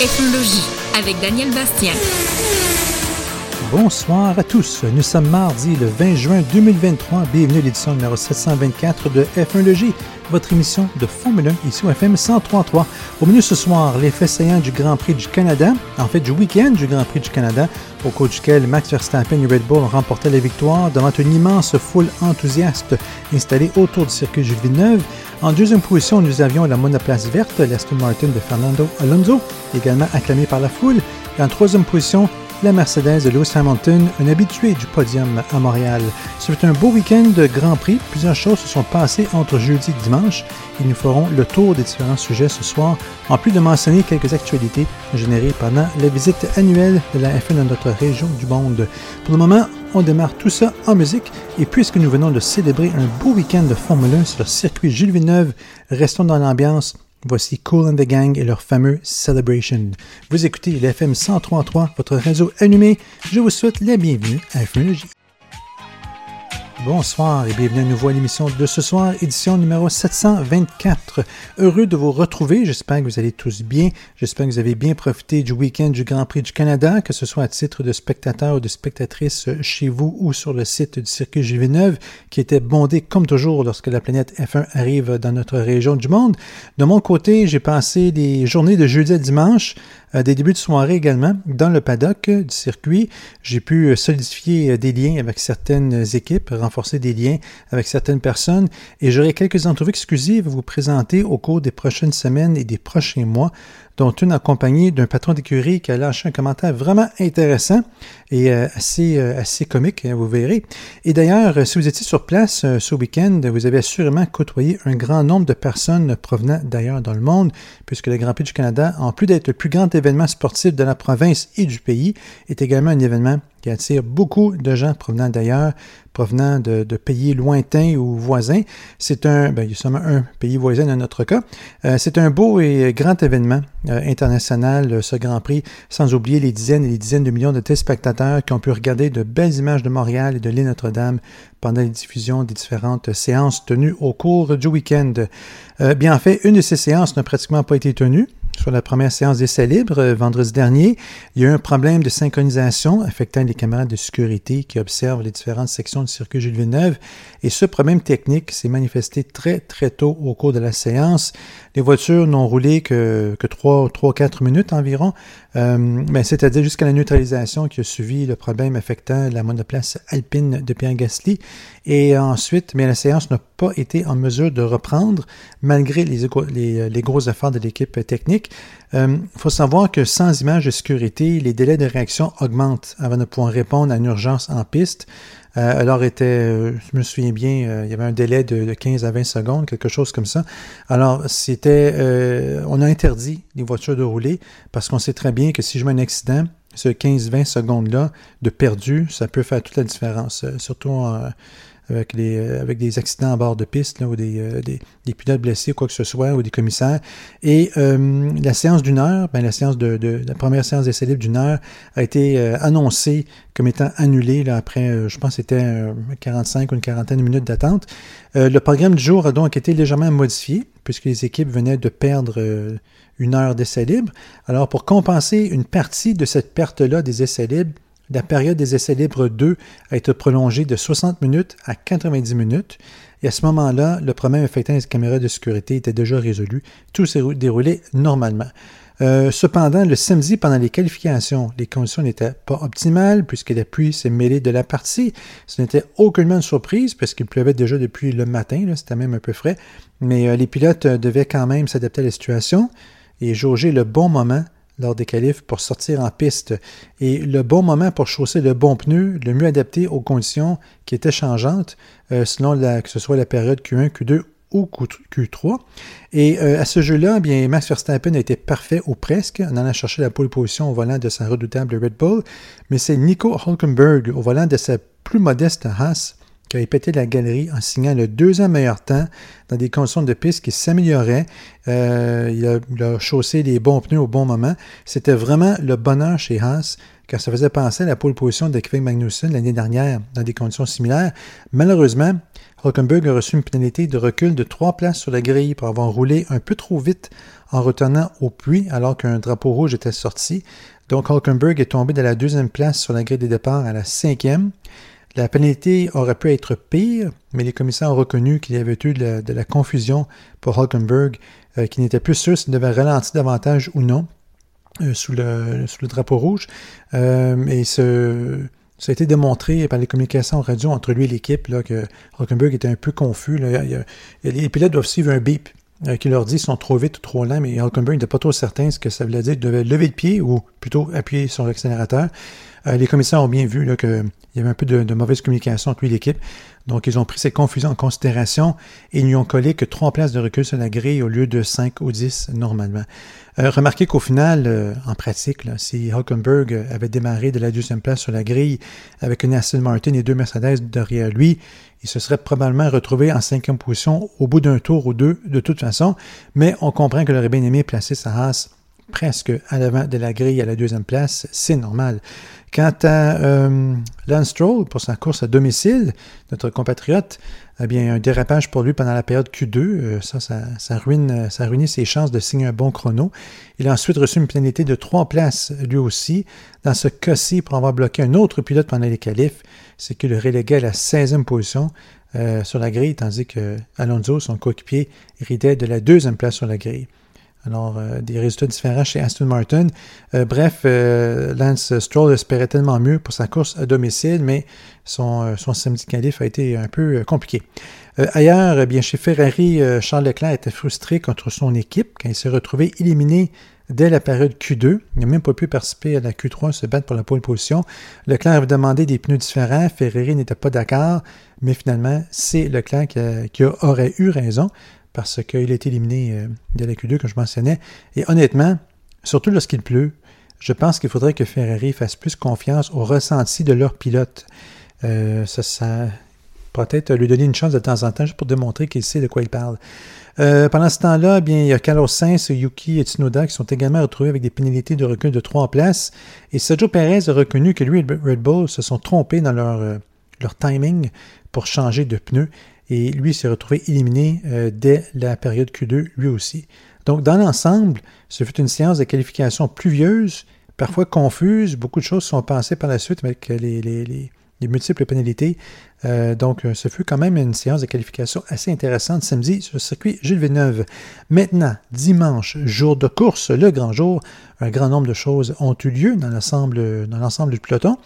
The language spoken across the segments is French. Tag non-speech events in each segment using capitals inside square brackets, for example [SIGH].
Ethnologie avec Daniel Bastien. Bonsoir à tous. Nous sommes mardi le 20 juin 2023. Bienvenue à l'édition numéro 724 de F1 Logis, votre émission de Formule 1 ici au FM 103.3. Au menu ce soir, les faits saillants du Grand Prix du Canada, en fait du week-end du Grand Prix du Canada, au cours duquel Max Verstappen et Red Bull ont remporté la victoire devant une immense foule enthousiaste installée autour du circuit Jules Villeneuve. En deuxième position, nous avions la monoplace verte, l'Aston Martin de Fernando Alonso, également acclamé par la foule. Et en troisième position, la Mercedes de Lewis Hamilton, un habitué du podium à Montréal. Ce fut un beau week-end de Grand Prix. Plusieurs choses se sont passées entre jeudi et dimanche et nous ferons le tour des différents sujets ce soir, en plus de mentionner quelques actualités générées pendant la visite annuelle de la F1 dans notre région du monde. Pour le moment, on démarre tout ça en musique et puisque nous venons de célébrer un beau week-end de Formule 1 sur le circuit Jules Villeneuve, restons dans l'ambiance Voici Cool and the Gang et leur fameux Celebration. Vous écoutez l'FM 1033, votre réseau allumé. Je vous souhaite la bienvenue à f Bonsoir et bienvenue à nouveau à l'émission de ce soir, édition numéro 724. Heureux de vous retrouver, j'espère que vous allez tous bien, j'espère que vous avez bien profité du week-end du Grand Prix du Canada, que ce soit à titre de spectateur ou de spectatrice chez vous ou sur le site du circuit Villeneuve, qui était bondé comme toujours lorsque la planète F1 arrive dans notre région du monde. De mon côté, j'ai passé des journées de jeudi à dimanche des débuts de soirée également dans le paddock du circuit. J'ai pu euh, solidifier euh, des liens avec certaines équipes, renforcer des liens avec certaines personnes et j'aurai quelques entrevues exclusives à vous présenter au cours des prochaines semaines et des prochains mois dont une accompagnée d'un patron d'écurie qui a lâché un commentaire vraiment intéressant et euh, assez, euh, assez comique, hein, vous verrez. Et d'ailleurs, si vous étiez sur place euh, ce week-end, vous avez assurément côtoyé un grand nombre de personnes provenant d'ailleurs dans le monde, puisque le Grand Prix du Canada, en plus d'être le plus grand événement sportif de la province et du pays, est également un événement qui attire beaucoup de gens provenant d'ailleurs, provenant de, pays lointains ou voisins. C'est un, ben, il y a seulement un pays voisin dans notre cas. Euh, c'est un beau et grand événement euh, international, ce Grand Prix, sans oublier les dizaines et les dizaines de millions de téléspectateurs qui ont pu regarder de belles images de Montréal et de l'île Notre-Dame pendant les diffusions des différentes séances tenues au cours du week-end. Euh, bien en fait, une de ces séances n'a pratiquement pas été tenue sur la première séance d'essai libre euh, vendredi dernier, il y a eu un problème de synchronisation affectant les caméras de sécurité qui observent les différentes sections du circuit Jules Villeneuve. Et ce problème technique s'est manifesté très, très tôt au cours de la séance. Les voitures n'ont roulé que, que 3-4 minutes environ, euh, c'est-à-dire jusqu'à la neutralisation qui a suivi le problème affectant la monoplace alpine de Pierre Gasly. Et ensuite, mais la séance n'a pas été en mesure de reprendre malgré les, les, gros efforts de l'équipe technique. Il euh, faut savoir que sans image de sécurité, les délais de réaction augmentent avant de pouvoir répondre à une urgence en piste. Euh, alors, était, euh, je me souviens bien, il y avait un délai de, 15 à 20 secondes, quelque chose comme ça. Alors, c'était, on a interdit les voitures de rouler parce qu'on sait très bien que si je mets un accident, ce 15-20 secondes-là de perdu, ça peut faire toute la différence, surtout en, avec, les, euh, avec des accidents à bord de piste, là, ou des, euh, des, des, pilotes blessés, quoi que ce soit, ou des commissaires. Et euh, la séance d'une heure, ben, la séance de, de, la première séance d'essai libre d'une heure a été annoncée comme étant annulée là, après, je pense c'était 45 ou une quarantaine de minutes d'attente. le programme du jour a donc été légèrement modifié, puisque les équipes venaient de perdre une heure d'essai libre. Alors, pour compenser une partie de cette perte-là des essais libres, la période des essais libres 2 a été prolongée de 60 minutes à 90 minutes. Et à ce moment-là, le problème affectant les caméras de sécurité était déjà résolu. Tout s'est déroulé normalement. Euh, cependant, le samedi, pendant les qualifications, les conditions n'étaient pas optimales puisque la pluie s'est mêlée de la partie. Ce n'était aucunement une surprise parce qu'il pleuvait déjà depuis le matin, c'était même un peu frais. Mais euh, les pilotes euh, devaient quand même s'adapter à la situation et jauger le bon moment lors des qualifs pour sortir en piste. Et le bon moment pour chausser le bon pneu, le mieux adapté aux conditions qui étaient changeantes, euh, selon que ce soit la période Q1, Q2 ou Q3. Et euh, à ce jeu-là, eh bien Max Verstappen a été parfait ou presque en allant chercher la pole position au volant de sa redoutable Red Bull, mais c'est Nico Hulkenberg au volant de sa plus modeste Haas qui avait pété la galerie en signant le deuxième meilleur temps dans des conditions de piste qui s'amélioraient. Euh, il, a, chaussé les bons pneus au bon moment. C'était vraiment le bonheur chez Haas, car ça faisait penser à la pole position de Kevin Magnussen l'année dernière dans des conditions similaires. Malheureusement, Hulkenberg a reçu une pénalité de recul de trois places sur la grille pour avoir roulé un peu trop vite en retenant au puits alors qu'un drapeau rouge était sorti. Donc Hulkenberg est tombé de la deuxième place sur la grille des départs à la cinquième. La pénalité aurait pu être pire, mais les commissaires ont reconnu qu'il y avait eu de la, confusion pour Hulkenberg, euh, qui n'était plus sûr s'il devait ralentir davantage ou non euh, sous, le, drapeau rouge. Euh, et ça a été démontré par les communications radio entre lui et l'équipe que Hulkenberg était un peu confus. Les pilotes doivent suivre un beep qui leur dit qu'ils sont trop vite ou trop lents, mais Hulkenberg n'était pas trop certain ce que ça voulait dire. Il devait lever le pied ou plutôt appuyer sur l'accélérateur. Les commissaires ont bien vu là, que il y avait un peu de, mauvaise communication entre lui et l'équipe. Donc, ils ont pris cette confusion en considération et ils lui ont collé que trois places de recul sur la grille au lieu de cinq ou dix normalement. Euh, remarquez qu'au final, euh, en pratique, si Hulkenberg avait démarré de la deuxième place sur la grille avec une Aston Martin et deux Mercedes derrière lui, il se serait probablement retrouvé en cinquième position au bout d'un tour ou deux de toute façon, mais on comprend que aurait bien aimé placer sa race presque à l'avant de la grille à la deuxième place, c'est normal. Quant à euh, Lance pour sa course à domicile, notre compatriote, eh bien, un dérapage pour lui pendant la période Q2. Euh, ça, ça, ruine, ça a ruiné ses chances de signer un bon chrono. Il a ensuite reçu une pénalité de trois places, lui aussi. Dans ce cas-ci, pour avoir bloqué un autre pilote pendant les qualifs, c'est qu'il le reléguait à la 16e position euh, sur la grille, tandis que Alonso, son coéquipier, héritait de la deuxième place sur la grille. Alors, euh, des résultats différents chez Aston Martin. Euh, bref, euh, Lance Stroll espérait tellement mieux pour sa course à domicile, mais son, son samedi qualif a été un peu compliqué. ailleurs, eh bien, chez Ferrari, Charles Leclerc était frustré contre son équipe quand il s'est retrouvé éliminé dès la période Q2. Il n'a même pas pu participer à la Q3, se battre pour la pole position. Leclerc avait demandé des pneus différents. Ferrari n'était pas d'accord, mais finalement, c'est Leclerc qui aurait eu raison parce qu'il a été éliminé euh, de la Q2, comme je mentionnais. Et honnêtement, surtout lorsqu'il pleut, je pense qu'il faudrait que Ferrari fasse plus confiance au ressenti de leur pilote. Euh, ça, ça peut-être lui donner une chance de temps en temps juste pour démontrer qu'il sait de quoi il parle. Euh, pendant ce temps-là, bien, il y a Carlos Sainz, Yuki et Tsunoda qui sont également retrouvés avec des pénalités de recul de trois places. Et Sergio Perez a reconnu que lui et Red Bull se sont trompés dans leur, leur timing pour changer de pneus et lui s'est retrouvé éliminé euh, dès la période Q2 lui aussi. Donc dans l'ensemble, ce fut une séance de qualification pluvieuse, parfois confuse, beaucoup de choses sont passées par la suite avec les, les, multiples pénalités. Euh, donc ce fut quand même une séance de qualification assez intéressante samedi sur le circuit Gilles Villeneuve. Maintenant, dimanche, jour de course, le grand jour, un grand nombre de choses ont eu lieu dans l'ensemble du peloton.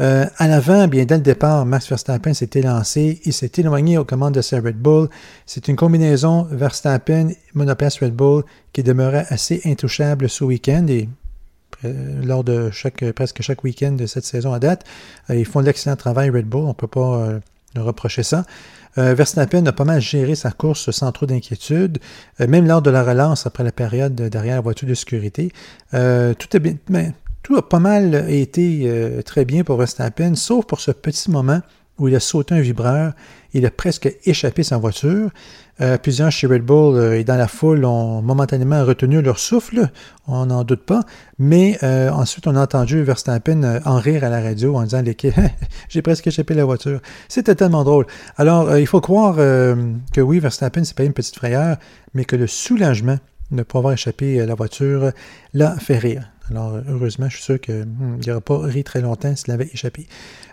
Euh, à l'avant, bien dès le départ, Max Verstappen s'était lancé, il s'est éloigné aux commandes de sa Red Bull. C'est une combinaison Verstappen monoplace Red Bull qui demeurait assez intouchable ce week-end et euh, lors de chaque, presque chaque week-end de cette saison à date. Euh, ils font de l'excellent travail Red Bull, on ne peut pas leur reprocher ça. Verstappen a pas mal géré sa course sans trop d'inquiétude, même lors de la relance après la période derrière la voiture de sécurité. tout est bien, tout a pas mal été euh, très bien pour Verstappen, sauf pour ce petit moment où il a sauté un vibreur. Il a presque échappé sa voiture. Euh, plusieurs chez Red Bull euh, et dans la foule ont momentanément retenu leur souffle, on n'en doute pas. Mais ensuite, on a entendu Verstappen en rire à la radio en disant [LAUGHS] J'ai presque échappé la voiture. C'était tellement drôle. Alors, il faut croire que oui, Verstappen, c'est pas une petite frayeur, mais que le soulagement de ne pas avoir échappé la voiture l'a fait rire. Alors, heureusement, je suis sûr qu'il hmm, n'aurait pas ri très longtemps s'il avait échappé.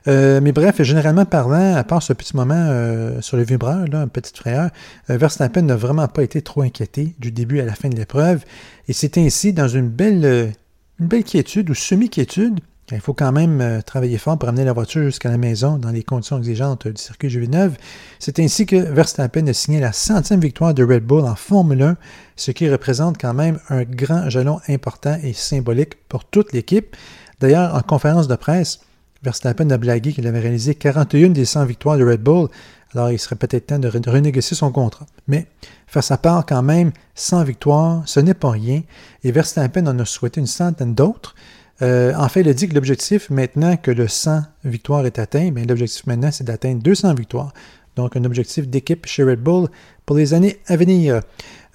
Euh, mais bref, généralement parlant, à part ce petit moment euh, sur le vibreur, là, un petit frère, euh, Verstappen n'a vraiment pas été trop inquiété du début à la fin de l'épreuve. Et c'est ainsi, dans une belle, une belle quiétude ou semi-quiétude, il faut quand même euh, travailler fort pour amener la voiture jusqu'à la maison dans les conditions exigeantes du circuit Juveneuve. C'est ainsi que Verstappen a signé la centième victoire de Red Bull en Formule 1, ce qui représente quand même un grand jalon important et symbolique pour toute l'équipe. D'ailleurs, en conférence de presse, Verstappen a blagué qu'il avait réalisé 41 des 100 victoires de Red Bull, alors il serait peut-être temps de, renégocier son contrat. Mais faire sa part quand même 100 victoires, ce n'est pas rien, et Verstappen en a souhaité une centaine d'autres. En fait, il a dit que l'objectif, maintenant que le 100 victoires est atteint, l'objectif maintenant, c'est d'atteindre 200 victoires. Donc, un objectif d'équipe chez Red Bull pour les années à venir.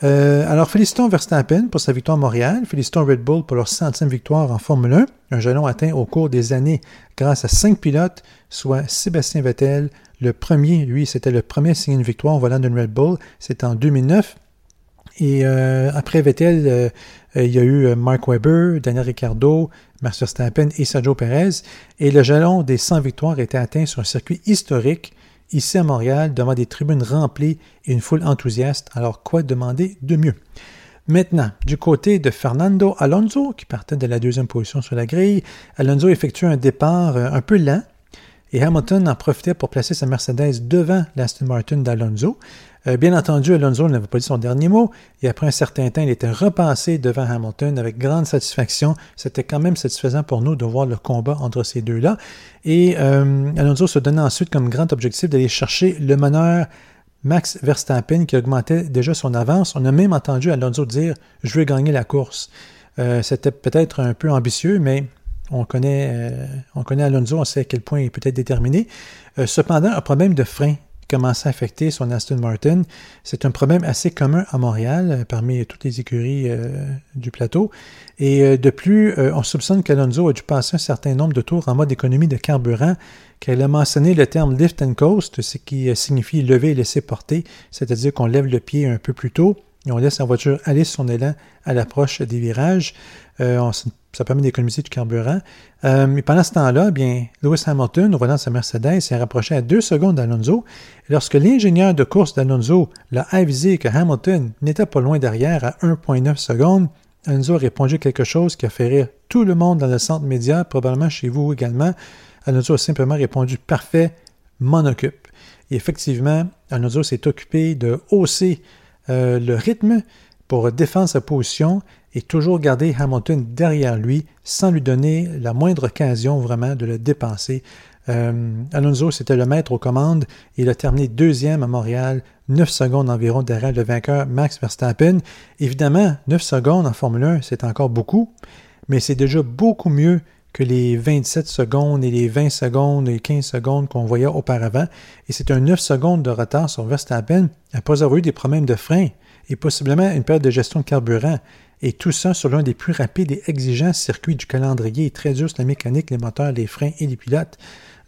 Euh, alors, félicitons Verstappen pour sa victoire à Montréal. Félicitons Red Bull pour leur centième victoire en Formule 1. Un jalon atteint au cours des années grâce à cinq pilotes, soit Sébastien Vettel. Le premier, lui, c'était le premier à signer une victoire en volant d'une Red Bull. C'était en 2009. Et euh, après Vettel, euh, il y a eu Mark Webber, Daniel Ricciardo, Max Verstappen et Sergio Perez. Et le jalon des 100 victoires était atteint sur un circuit historique ici à Montréal, devant des tribunes remplies et une foule enthousiaste. Alors, quoi demander de mieux? Maintenant, du côté de Fernando Alonso, qui partait de la deuxième position sur la grille, Alonso effectue un départ euh, un peu lent et Hamilton en profitait pour placer sa Mercedes devant l'Aston Martin d'Alonso. Euh, bien entendu, Alonso n'avait pas dit son dernier mot, et après un certain temps, il était repassé devant Hamilton avec grande satisfaction. C'était quand même satisfaisant pour nous de voir le combat entre ces deux-là. Et euh, Alonso se donnait ensuite comme grand objectif d'aller chercher le meneur Max Verstappen qui augmentait déjà son avance. On a même entendu Alonso dire Je veux gagner la course. Euh, c'était peut-être un peu ambitieux, mais on connaît, on connaît Alonso, on sait à quel point il peut être déterminé. cependant, un problème de frein commence à affecter son Aston Martin. C'est un problème assez commun à Montréal, euh, parmi toutes les écuries euh, du plateau. Et euh, de plus, on soupçonne qu'Alonso a dû passer un certain nombre de tours en mode économie de carburant, qu'elle a mentionné le terme lift and coast, ce qui signifie lever et laisser porter, c'est-à-dire qu'on lève le pied un peu plus tôt et on laisse la voiture aller son élan à l'approche des virages. Euh, ça permet d'économiser du carburant. Euh, mais pendant ce temps-là, bien, Lewis Hamilton, volant sa Mercedes, s'est rapproché à deux secondes d'Alonso. Lorsque l'ingénieur de course d'Alonso l'a avisé que Hamilton n'était pas loin derrière à 1,9 secondes, Alonso a répondu quelque chose qui a fait rire tout le monde dans le centre média, probablement chez vous également. Alonso a simplement répondu Parfait, m'en occupe. Et effectivement, Alonso s'est occupé de hausser euh, le rythme pour défendre sa position et toujours garder Hamilton derrière lui sans lui donner la moindre occasion vraiment de le dépasser. Euh, Alonso, c'était le maître aux commandes. Il a terminé deuxième à Montréal, 9 secondes environ derrière le vainqueur Max Verstappen. Évidemment, 9 secondes en Formule 1, c'est encore beaucoup, mais c'est déjà beaucoup mieux que les 27 secondes et les 20 secondes et 15 secondes qu'on voyait auparavant. Et c'est un 9 secondes de retard sur Verstappen après avoir eu des problèmes de frein et possiblement une perte de gestion de carburant. Et tout ça sur l'un des plus rapides et exigeants circuits du calendrier, très dur sur la mécanique, les moteurs, les freins et les pilotes.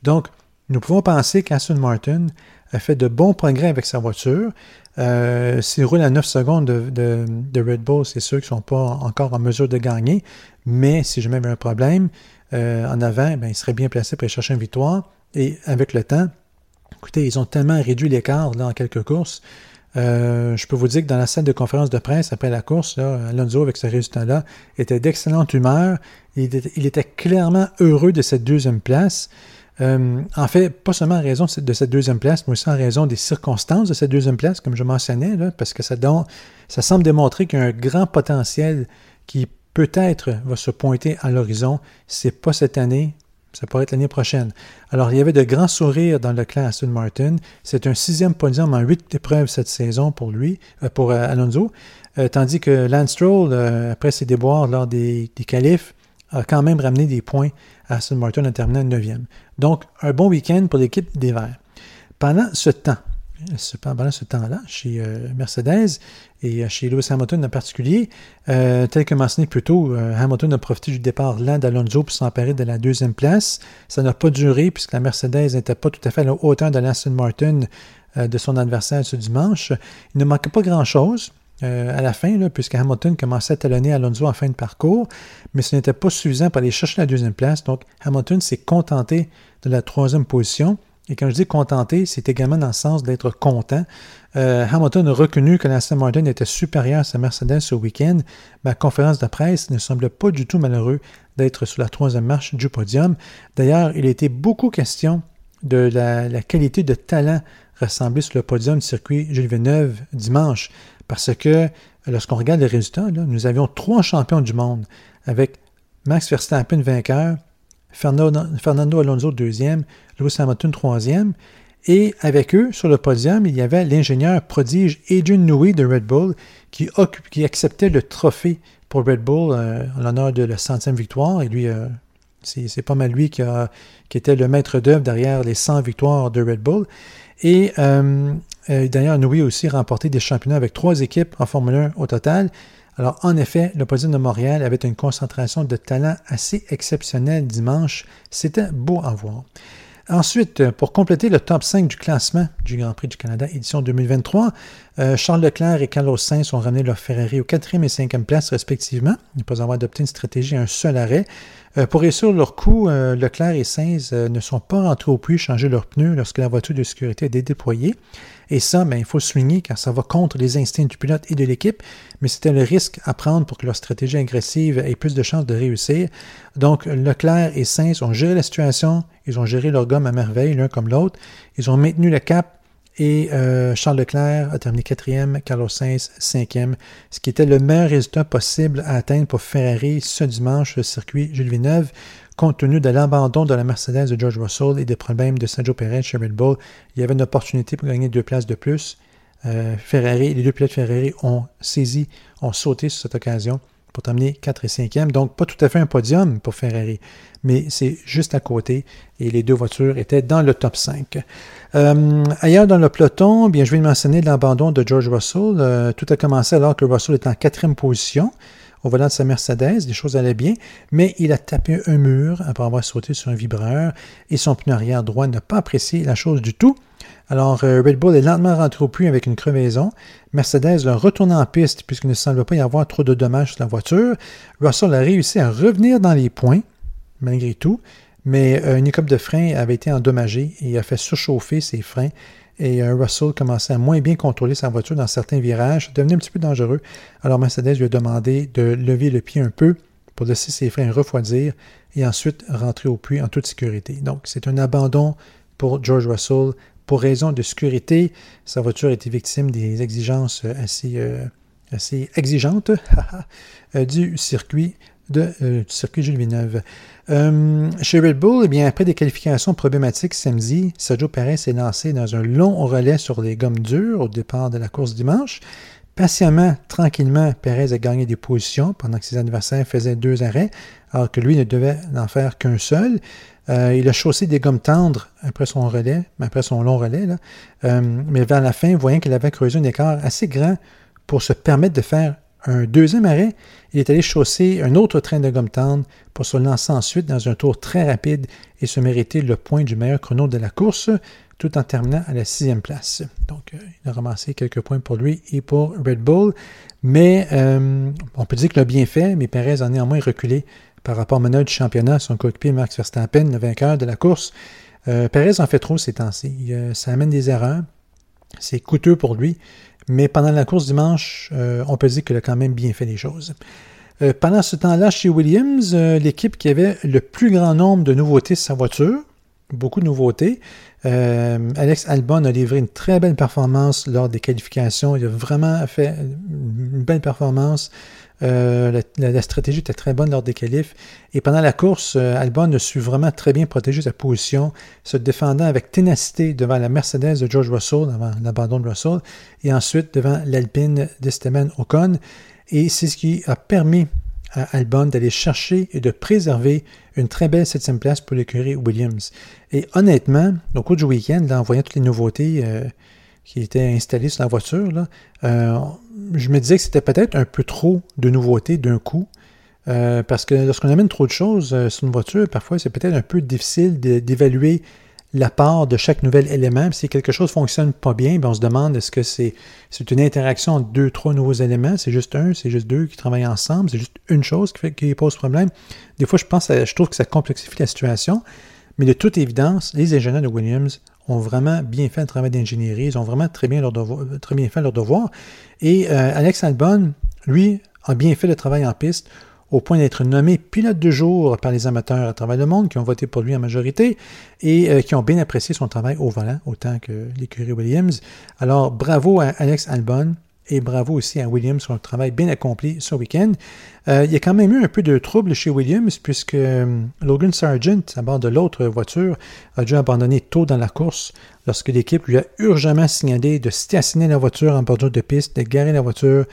Donc, nous pouvons penser qu'Aston Martin a fait de bons progrès avec sa voiture. Euh, S'il roule à 9 secondes de, Red Bull, c'est sûr qu'ils ne sont pas encore en mesure de gagner. Mais si jamais il y avait un problème euh, en avant, ben, ils seraient bien placés pour aller chercher une victoire. Et avec le temps, écoutez, ils ont tellement réduit l'écart en quelques courses. Euh, je peux vous dire que dans la salle de conférence de presse après la course, Alonso, avec ce résultat-là, était d'excellente humeur. il était, clairement heureux de cette deuxième place. Euh, en fait, pas seulement en raison de cette deuxième place, mais aussi en raison des circonstances de cette deuxième place, comme je mentionnais, parce que ça, ça semble démontrer qu'il y a un grand potentiel qui peut-être va se pointer à l'horizon. C'est pas cette année, ça pourrait être l'année prochaine. Alors, il y avait de grands sourires dans le clan Aston Martin. C'est un sixième podium en huit épreuves cette saison pour lui, euh, pour euh, Alonso. tandis que Lance Stroll, après ses déboires lors des, des qualifs, a quand même ramené des points à Aston Martin en terminant 9e. Donc, un bon week-end pour l'équipe des Verts. Pendant ce temps, pendant ce temps-là, chez euh, Mercedes et euh, chez Lewis Hamilton en particulier, euh, tel que mentionné plus tôt, Hamilton a profité du départ lent d'Alonso pour s'emparer de la deuxième place. Ça n'a pas duré puisque la Mercedes n'était pas tout à fait à la hauteur de l'Aston Martin de son adversaire ce dimanche. Il ne manquait pas grand-chose. à la fin, puisque Hamilton commençait à talonner Alonso en fin de parcours, mais ce n'était pas suffisant pour aller chercher la deuxième place. Donc, Hamilton s'est contenté de la troisième position. Et quand je dis contenté, c'est également dans le sens d'être content. Euh, Hamilton a reconnu que l'Aston Martin était supérieur à sa Mercedes ce week-end. Ma conférence de presse ne semble pas du tout malheureux d'être sur la troisième marche du podium. D'ailleurs, il a été beaucoup question de la, qualité de talent rassemblé sur le podium du circuit Gilles Villeneuve dimanche. Parce que lorsqu'on regarde les résultats, nous avions trois champions du monde avec Max Verstappen vainqueur, Fernando, Alonso deuxième, Lewis Hamilton troisième. Et avec eux, sur le podium, il y avait l'ingénieur prodige Adrian Newey de Red Bull qui, acceptait le trophée pour Red Bull euh, en l'honneur de la centième victoire. Et lui, euh, c'est pas mal lui qui était le maître d'œuvre derrière les 100 victoires de Red Bull. Et euh, d'ailleurs, Newey a aussi remporté des championnats avec trois équipes en Formule 1 au total. Alors, en effet, le podium de Montréal avait une concentration de talent assez exceptionnelle dimanche. C'était beau à voir. Ensuite, euh, pour compléter le top 5 du classement du Grand Prix du Canada édition 2023, euh, Charles Leclerc et Carlos Sainz ont ramené leur Ferrari au 4e et 5e place respectivement, ne pas avoir adopté une stratégie à un seul arrêt. Euh, pour réussir leur coup, Leclerc et Sainz ne sont pas rentrés au puits changer leurs pneus lorsque la voiture de sécurité a été déployée. Et ça, ben, il faut souligner car ça va contre les instincts du pilote et de l'équipe, mais c'était le risque à prendre pour que leur stratégie agressive ait plus de chances de réussir. Donc, Leclerc et Sainz ont géré la situation, ils ont géré leur gomme à merveille, l'un comme l'autre. Ils ont maintenu le cap et euh, Charles Leclerc a terminé quatrième, Carlos Sainz cinquième, ce qui était le meilleur résultat possible à atteindre pour Ferrari ce dimanche sur le circuit Jules Villeneuve compte tenu de l'abandon de la Mercedes de George Russell et des problèmes de Sergio Perez chez Red Bull, il y avait une opportunité pour gagner deux places de plus. Euh, Ferrari, les deux pilotes Ferrari ont saisi, ont sauté sur cette occasion pour terminer 4 et 5e. Donc, pas tout à fait un podium pour Ferrari, mais c'est juste à côté et les deux voitures étaient dans le top 5. Euh, ailleurs dans le peloton, bien, je vais mentionner l'abandon de George Russell. Euh, tout a commencé alors que Russell était en quatrième position au volant de sa Mercedes, les choses allaient bien, mais il a tapé un mur après avoir sauté sur un vibreur et son pneu arrière droit n'a pas apprécié la chose du tout. Alors, euh, Red Bull est lentement rentré au puits avec une crevaison. Mercedes l'a retourné en piste puisqu'il ne semble pas y avoir trop de dommages sur la voiture. Russell a réussi à revenir dans les points, malgré tout, mais euh, une écope de frein avait été endommagée et a fait surchauffer ses freins et euh, Russell commençait à moins bien contrôler sa voiture dans certains virages, devenait un petit peu dangereux. Alors Mercedes lui a demandé de lever le pied un peu pour laisser ses freins refroidir et ensuite rentrer au puits en toute sécurité. Donc c'est un abandon pour George Russell pour raison de sécurité. Sa voiture était victime des exigences assez, euh, assez exigeantes [LAUGHS] euh, du circuit de, du circuit Jules Villeneuve. Euh, chez Red Bull, eh bien, après des qualifications problématiques samedi, Sergio Perez s'est lancé dans un long relais sur les gommes dures au départ de la course dimanche. Patiemment, tranquillement, Perez a gagné des positions pendant que ses adversaires faisaient deux arrêts, alors que lui ne devait en faire qu'un seul. Euh, il a chaussé des gommes tendres après son relais, après son long relais. Euh, mais vers la fin, voyant qu'il avait creusé un écart assez grand pour se permettre de faire un deuxième arrêt, il est allé chausser un autre train de tendre pour se lancer ensuite dans un tour très rapide et se mériter le point du meilleur chrono de la course, tout en terminant à la sixième place. Donc, euh, il a ramassé quelques points pour lui et pour Red Bull. Mais euh, on peut dire que le bien fait, mais Perez a néanmoins reculé par rapport au meneur du championnat, son coéquipier Max Verstappen, le vainqueur de la course. Euh, Perez en fait trop ces temps-ci. ça amène des erreurs. C'est coûteux pour lui. Mais pendant la course dimanche, euh, on peut dire qu'il a quand même bien fait les choses. Euh, pendant ce temps-là, chez Williams, euh, l'équipe qui avait le plus grand nombre de nouveautés sur sa voiture, beaucoup de nouveautés, Alex Albon a livré une très belle performance lors des qualifications. Il a vraiment fait une belle performance. Euh, la, stratégie était très bonne lors des qualifs. Et pendant la course, euh, Albon a su vraiment très bien protéger sa position, se défendant avec ténacité devant la Mercedes de George Russell, avant l'abandon de Russell, et ensuite devant l'Alpine d'Esteban Ocon. Et c'est ce qui a permis à Albon d'aller chercher et de préserver une très belle septième place pour l'écurie Williams. Et honnêtement, au cours du week-end, en voyant toutes les nouveautés euh, qui étaient installées sur la voiture, là, je me disais que c'était peut-être un peu trop de nouveautés d'un coup. Euh, parce que lorsqu'on amène trop de choses euh, sur une voiture, parfois c'est peut-être un peu difficile d'évaluer la part de chaque nouvel élément. si quelque chose ne fonctionne pas bien, ben, on se demande est-ce que c'est une interaction entre deux, trois nouveaux éléments, c'est juste un, c'est juste deux qui travaillent ensemble, c'est juste une chose qui pose problème? Des fois, je pense, je trouve que ça complexifie la situation. Mais de toute évidence, les ingénieurs de Williams ont vraiment bien fait le travail d'ingénierie, ils ont vraiment très bien, leur bien fait leur devoir. Et euh, Alex Albon, lui, a bien fait le travail en piste au point d'être nommé pilote de jour par les amateurs à travers le monde qui ont voté pour lui en majorité et euh, qui ont bien apprécié son travail au volant, autant que l'écurie Williams. Alors, bravo à Alex Albon. Et bravo aussi à Williams sur le travail bien accompli ce week-end. Euh, il y a quand même eu un peu de trouble chez Williams puisque euh, Logan Sargent, à bord de l'autre voiture, a dû abandonner tôt dans la course lorsque l'équipe lui a urgemment signalé de stationner la voiture en bordure de piste, de garer la voiture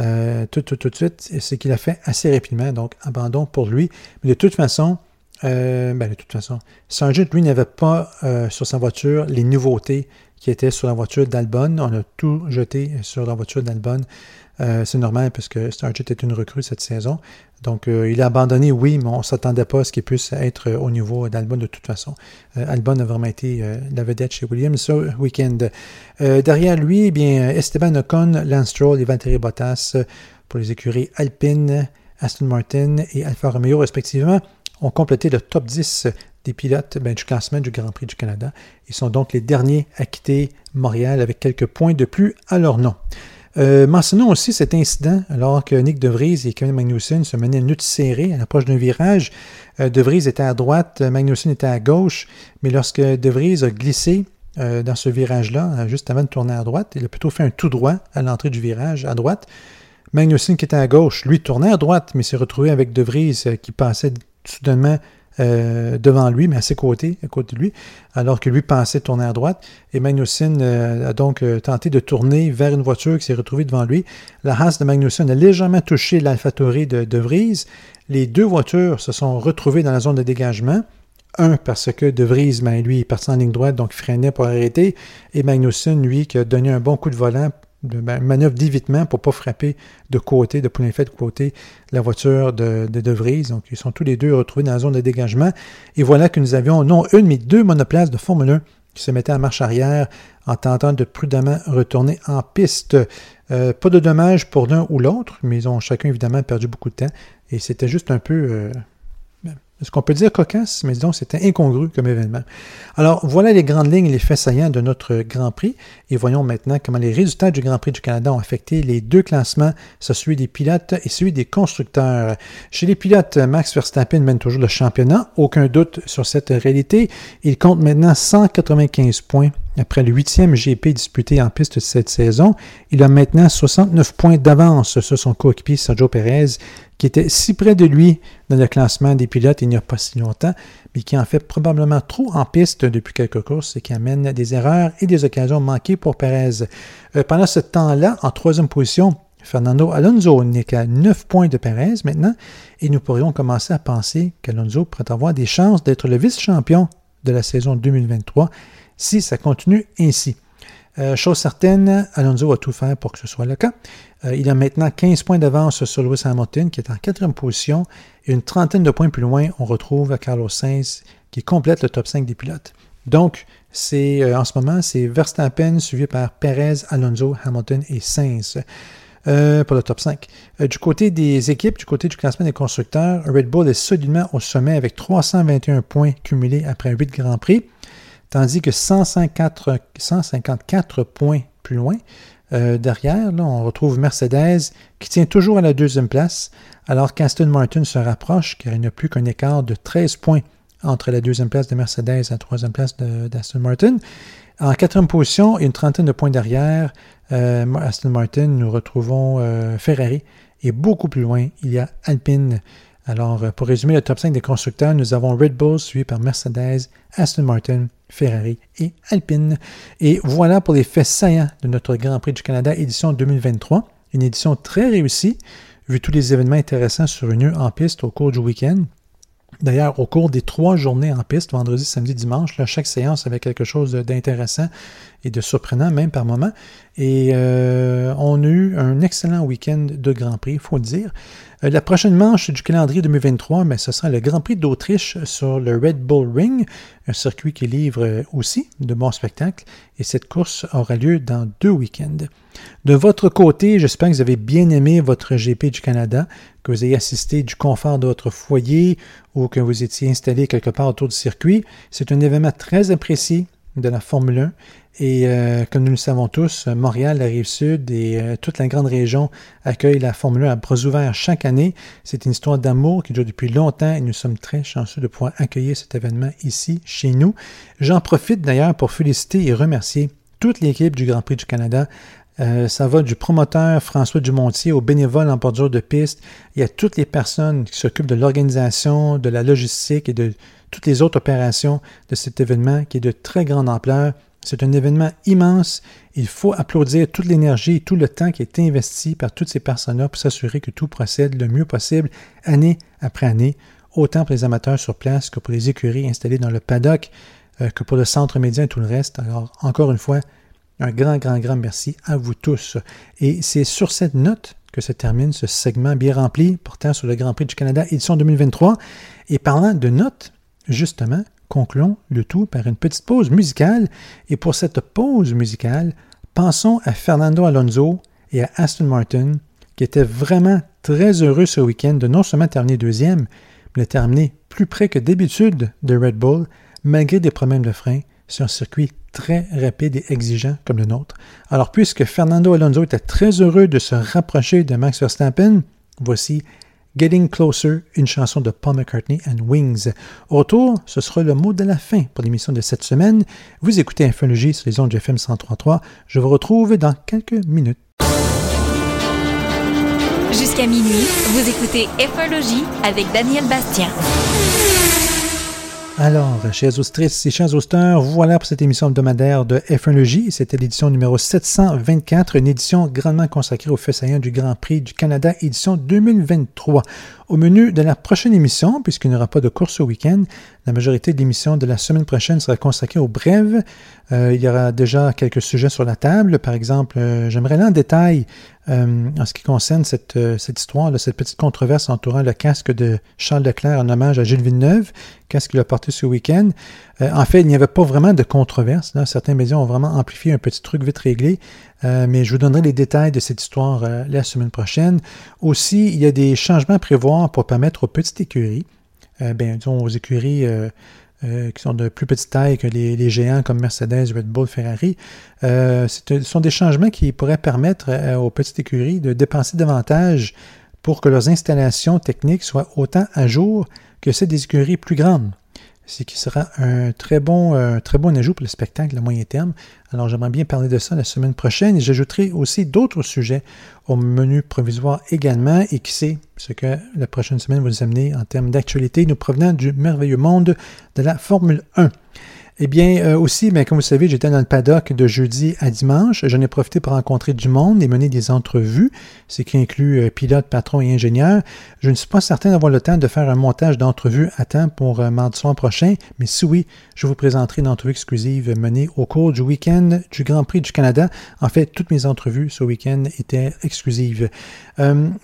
euh, tout, tout, tout de suite, ce qu'il a fait assez rapidement, donc abandon pour lui. Mais de toute façon, ben de toute façon, Sargent, lui, n'avait pas sur sa voiture les nouveautés qui était sur la voiture d'Albon. On a tout jeté sur la voiture d'Albon. Euh, c'est normal parce que Starjet est une recrue cette saison. Donc, euh, il a abandonné, oui, mais on ne s'attendait pas à ce qu'il puisse être au niveau d'Albon de toute façon. Euh, Albon a vraiment été la vedette chez Williams ce week-end. derrière lui, eh bien, Esteban Ocon, Lance Stroll et Valtteri Bottas pour les écuries Alpine, Aston Martin et Alfa Romeo respectivement ont complété le top 10 des pilotes ben, du classement du Grand Prix du Canada. Ils sont donc les derniers à quitter Montréal avec quelques points de plus à leur nom. Euh, mentionnons aussi cet incident alors que Nick De Vries et Kevin Magnussen se menaient une lutte serrée à l'approche d'un virage. Euh, de Vries était à droite, Magnussen était à gauche, mais lorsque De Vries a glissé euh, dans ce virage-là, juste avant de tourner à droite, il a plutôt fait un tout droit à l'entrée du virage à droite. Magnussen qui était à gauche, lui tournait à droite, mais s'est retrouvé avec De Vries qui passait soudainement euh, devant lui, mais à ses côtés, à côté de lui, alors que lui pensait tourner à droite. Et Magnussen euh, a donc euh, tenté de tourner vers une voiture qui s'est retrouvée devant lui. La Haas de Magnussen a légèrement touché l'AlphaTauri de, de Vries. Les deux voitures se sont retrouvées dans la zone de dégagement. Un, parce que De Vries, ben, lui, est parti en ligne droite, donc freinait pour arrêter. Et Magnussen, lui, qui a donné un bon coup de volant de manœuvre d'évitement pour ne pas frapper de côté, de plein fait de côté, la voiture de, de, Vries. Donc, ils sont tous les deux retrouvés dans la zone de dégagement. Et voilà que nous avions non une, mais deux monoplaces de Formule 1 qui se mettaient en marche arrière en tentant de prudemment retourner en piste. Euh, pas de dommages pour l'un ou l'autre, mais ils ont chacun évidemment perdu beaucoup de temps. Et c'était juste un peu euh, est-ce qu'on peut dire cocasse, mais disons c'était incongru comme événement. Alors voilà les grandes lignes les faits saillants de notre Grand Prix. Et voyons maintenant comment les résultats du Grand Prix du Canada ont affecté les deux classements, celui des pilotes et celui des constructeurs. Chez les pilotes, Max Verstappen mène toujours le championnat, aucun doute sur cette réalité. Il compte maintenant 195 points après le huitième GP disputé en piste cette saison. Il a maintenant 69 points d'avance sur son coéquipier Sergio Perez qui était si près de lui dans le classement des pilotes il n'y a pas si longtemps, mais qui en fait probablement trop en piste depuis quelques courses et qui amène des erreurs et des occasions manquées pour Perez. Euh, pendant ce temps-là, en troisième position, Fernando Alonso n'est qu'à 9 points de Perez maintenant, et nous pourrions commencer à penser qu'Alonso pourrait avoir des chances d'être le vice-champion de la saison 2023 si ça continue ainsi. Euh, chose certaine, Alonso a tout fait pour que ce soit le cas. Euh, il a maintenant 15 points d'avance sur Lewis Hamilton, qui est en quatrième position. Et une trentaine de points plus loin, on retrouve Carlos Sainz, qui complète le top 5 des pilotes. Donc, c'est euh, en ce moment, c'est Verstappen suivi par Perez, Alonso, Hamilton et Sainz. pour le top 5. du côté des équipes, du côté du classement des constructeurs, Red Bull est solidement au sommet avec 321 points cumulés après 8 Grands Prix, tandis que 154, 154 points plus loin, euh, derrière, on retrouve Mercedes qui tient toujours à la deuxième place, alors qu'Aston Martin se rapproche car il n'y a plus qu'un écart de 13 points entre la deuxième place de Mercedes et la troisième place d'Aston Martin. En quatrième position, une trentaine de points derrière euh, Aston Martin, nous retrouvons euh, Ferrari et beaucoup plus loin, il y a Alpine alors, euh, pour résumer le top 5 des constructeurs, nous avons Red Bull suivi par Mercedes, Aston Martin, Ferrari et Alpine. Et voilà pour les faits saillants de notre Grand Prix du Canada édition 2023. Une édition très réussie, vu tous les événements intéressants survenus en piste au cours du week-end. D'ailleurs, au cours des trois journées en piste, vendredi, samedi, dimanche, chaque séance avait quelque chose d'intéressant et de surprenant même par moment. Et euh, on a eu un excellent week-end de Grand Prix, il faut le dire. Euh, la prochaine manche du calendrier 2023, mais ce sera le Grand Prix d'Autriche sur le Red Bull Ring, un circuit qui livre aussi de bons spectacles. Et cette course aura lieu dans deux week-ends. De votre côté, j'espère que vous avez bien aimé votre GP du Canada, que vous ayez assisté du confort de votre foyer ou que vous étiez installé quelque part autour du circuit. C'est un événement très apprécié de la Formule 1 et euh, comme nous le savons tous, Montréal, la Rive-Sud et euh, toute la grande région accueillent la Formule 1 à bras ouverts chaque année. C'est une histoire d'amour qui dure depuis longtemps et nous sommes très chanceux de pouvoir accueillir cet événement ici, chez nous. J'en profite d'ailleurs pour féliciter et remercier toute l'équipe du Grand Prix du Canada Euh, ça va du promoteur François Dumontier au bénévole en bordure de piste. Il y a toutes les personnes qui s'occupent de l'organisation, de la logistique et de toutes les autres opérations de cet événement qui est de très grande ampleur. C'est un événement immense. Il faut applaudir toute l'énergie et tout le temps qui est investi par toutes ces personnes-là pour s'assurer que tout procède le mieux possible, année après année, autant pour les amateurs sur place que pour les écuries installées dans le paddock, euh, que pour le centre média et tout le reste. Alors, encore une fois, un grand, grand, grand merci à vous tous. Et c'est sur cette note que se termine ce segment bien rempli portant sur le Grand Prix du Canada édition 2023. Et parlant de notes, justement, concluons le tout par une petite pause musicale. Et pour cette pause musicale, pensons à Fernando Alonso et à Aston Martin, qui étaient vraiment très heureux ce week-end de non seulement terminer deuxième, mais de terminer plus près que d'habitude de Red Bull, malgré des problèmes de frein sur un circuit très rapide et exigeant comme le nôtre. Alors, puisque Fernando Alonso était très heureux de se rapprocher de Max Verstappen, voici Getting Closer, une chanson de Paul McCartney and Wings. Autour, ce sera le mot de la fin pour l'émission de cette semaine. Vous écoutez Infologie sur les ondes FM 103.3. Je vous retrouve dans quelques minutes. Jusqu'à minuit, vous écoutez Infologie avec Daniel Bastien. Alors, chers auditrices et chers auditeurs, voilà pour cette émission hebdomadaire de F1 C'était l'édition numéro 724, une édition grandement consacrée au fait du Grand Prix du Canada, édition 2023. Au menu de la prochaine émission, puisqu'il n'y aura pas de course au week-end, la majorité de l'émission de la semaine prochaine sera consacrée aux brèves. Euh, il y aura déjà quelques sujets sur la table. Par exemple, euh, j'aimerais aller en détail euh, en ce qui concerne cette, cette histoire, cette petite controverse entourant le casque de Charles Leclerc en hommage à Gilles Villeneuve, casque qu'il a porté ce week-end. en fait, il n'y avait pas vraiment de controverse. Certains médias ont vraiment amplifié un petit truc vite réglé. mais je vous donnerai les détails de cette histoire la semaine prochaine. Aussi, il y a des changements à prévoir pour permettre aux petites écuries euh, ben, disons, aux écuries euh, euh, qui sont de plus petite taille que les, géants comme Mercedes, Red Bull, Ferrari. ce sont des changements qui pourraient permettre aux petites écuries de dépenser davantage pour que leurs installations techniques soient autant à jour que celles des écuries plus grandes ce qui sera un très bon, euh, très bon ajout pour le spectacle à moyen terme. Alors j'aimerais bien parler de ça la semaine prochaine et j'ajouterai aussi d'autres sujets au menu provisoire également et qui sait ce que la prochaine semaine va nous amener en termes d'actualité nous provenant du merveilleux monde de la Formule 1. Eh bien, euh, aussi, ben, comme vous savez, j'étais dans le paddock de jeudi à dimanche. J'en ai profité pour rencontrer du monde et mener des entrevues, ce qui inclut euh, pilote, patron et ingénieur. Je ne suis pas certain d'avoir le temps de faire un montage d'entrevues à temps pour euh, mardi soir prochain, mais si oui, je vous présenterai une entrevue exclusive menée au cours du week-end du Grand Prix du Canada. En fait, toutes mes entrevues ce week-end étaient exclusives.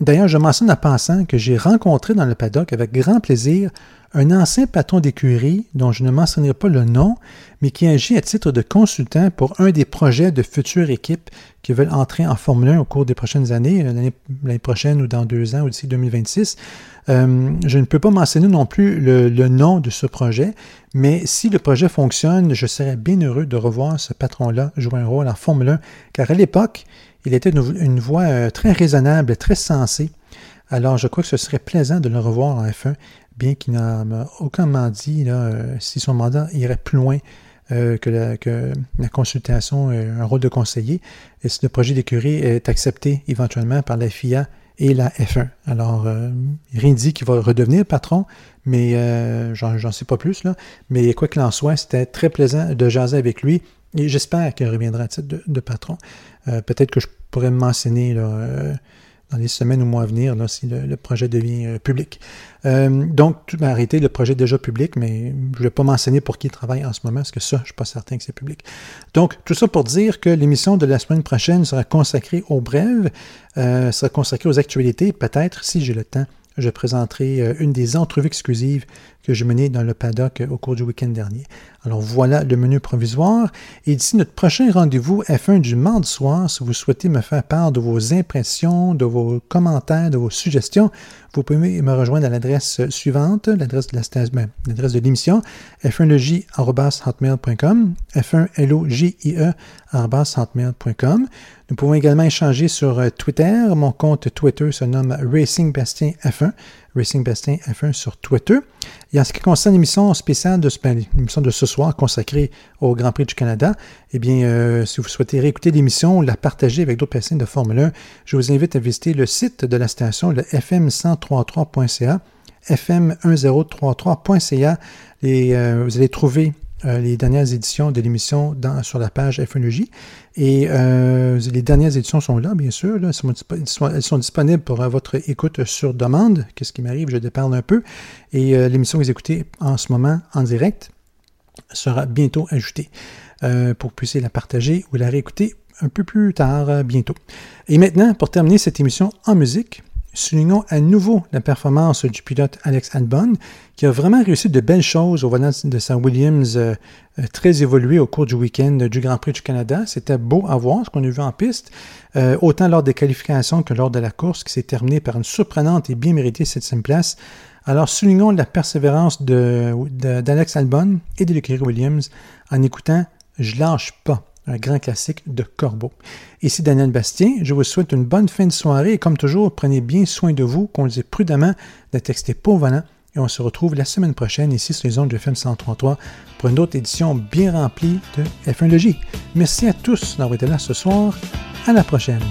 D'ailleurs, je mentionne en pensant que j'ai rencontré dans le paddock avec grand plaisir un ancien patron d'écurie dont je ne mentionnerai pas le nom, mais qui agit à titre de consultant pour un des projets de futures équipes qui veulent entrer en Formule 1 au cours des prochaines années, euh, l'année prochaine ou dans deux ans ou d'ici 2026. Euh, je ne peux pas mentionner non plus le, nom de ce projet, mais si le projet fonctionne, je serais bien heureux de revoir ce patron-là jouer un rôle en Formule 1, car à l'époque, il était une, une voix euh, très raisonnable, très sensée. Alors, je crois que ce serait plaisant de le revoir en F1 bien qu'il n'a aucunement dit là, euh, si son mandat irait plus loin euh, que, la, que, la, consultation, un rôle de conseiller, et si le projet d'écurie est accepté éventuellement par la FIA et la F1. Alors, euh, rien dit qu'il va redevenir patron, mais euh, j'en sais pas plus. Là. Mais quoi qu'il en soit, c'était très plaisant de jaser avec lui. Et j'espère qu'il reviendra à titre de, patron. Peut-être que je pourrais me mentionner là, dans les semaines ou mois à venir, si le, projet devient euh, public. Euh, donc, tout m'a arrêté, le projet est déjà public, mais je ne vais pas mentionner pour qui il travaille en ce moment, parce que ça, je ne suis pas certain que c'est public. Donc, tout ça pour dire que l'émission de la semaine prochaine sera consacrée aux brèves, euh, sera consacrée aux actualités, peut-être, si j'ai le temps, je présenterai une des entrevues exclusives que j'ai menées dans le paddock euh, au cours du week-end dernier. Alors voilà le menu provisoire. Et d'ici notre prochain rendez-vous F1 du mardi soir, si vous souhaitez me faire part de vos impressions, de vos commentaires, de vos suggestions, vous pouvez me rejoindre à l'adresse suivante, l'adresse de la ben, l'adresse de l'émission, f1logie.hotmail.com, f1logie.hotmail.com. Nous pouvons également échanger sur euh, Twitter. Mon compte Twitter se nomme Racing Bastien F1. F1, Racing Bastien F1 sur Twitter. Et en ce qui concerne l'émission spéciale de, ben, l'émission de ce soir consacrée au Grand Prix du Canada, eh bien, euh, si vous souhaitez réécouter l'émission ou la partager avec d'autres personnes de Formule 1, je vous invite à visiter le site de la station, le fm1033.ca, fm1033.ca. Et euh, vous allez trouver euh, les dernières éditions de l'émission sur la page FNEJ. Et euh, les dernières éditions sont là, bien sûr. Elles, sont, disponibles pour votre écoute sur demande. Qu'est-ce qui m'arrive? Je déparle un peu. Et euh, l'émission que vous écoutez en ce moment en direct sera bientôt ajoutée pour que vous puissiez la partager ou la réécouter un peu plus tard, bientôt. Et maintenant, pour terminer cette émission en musique, soulignons à nouveau la performance du pilote Alex Albon, qui a vraiment réussi de belles choses au volant de sa Williams euh, euh, très évolué au cours du week-end du Grand Prix du Canada. C'était beau à voir ce qu'on a vu en piste, euh, autant lors des qualifications que lors de la course, qui s'est terminée par une surprenante et bien méritée septième place. Alors soulignons la persévérance d'Alex Albon et de l'écurie Williams en écoutant Je lâche pas un grand classique de Corbeau. Ici Daniel Bastien, je vous souhaite une bonne fin de soirée et comme toujours, prenez bien soin de vous, conduisez prudemment, ne textez pas au volant et on se retrouve la semaine prochaine ici sur les ondes de FM 133 pour une autre édition bien remplie de F1 Logie. Merci à tous d'avoir été là ce soir. À la prochaine.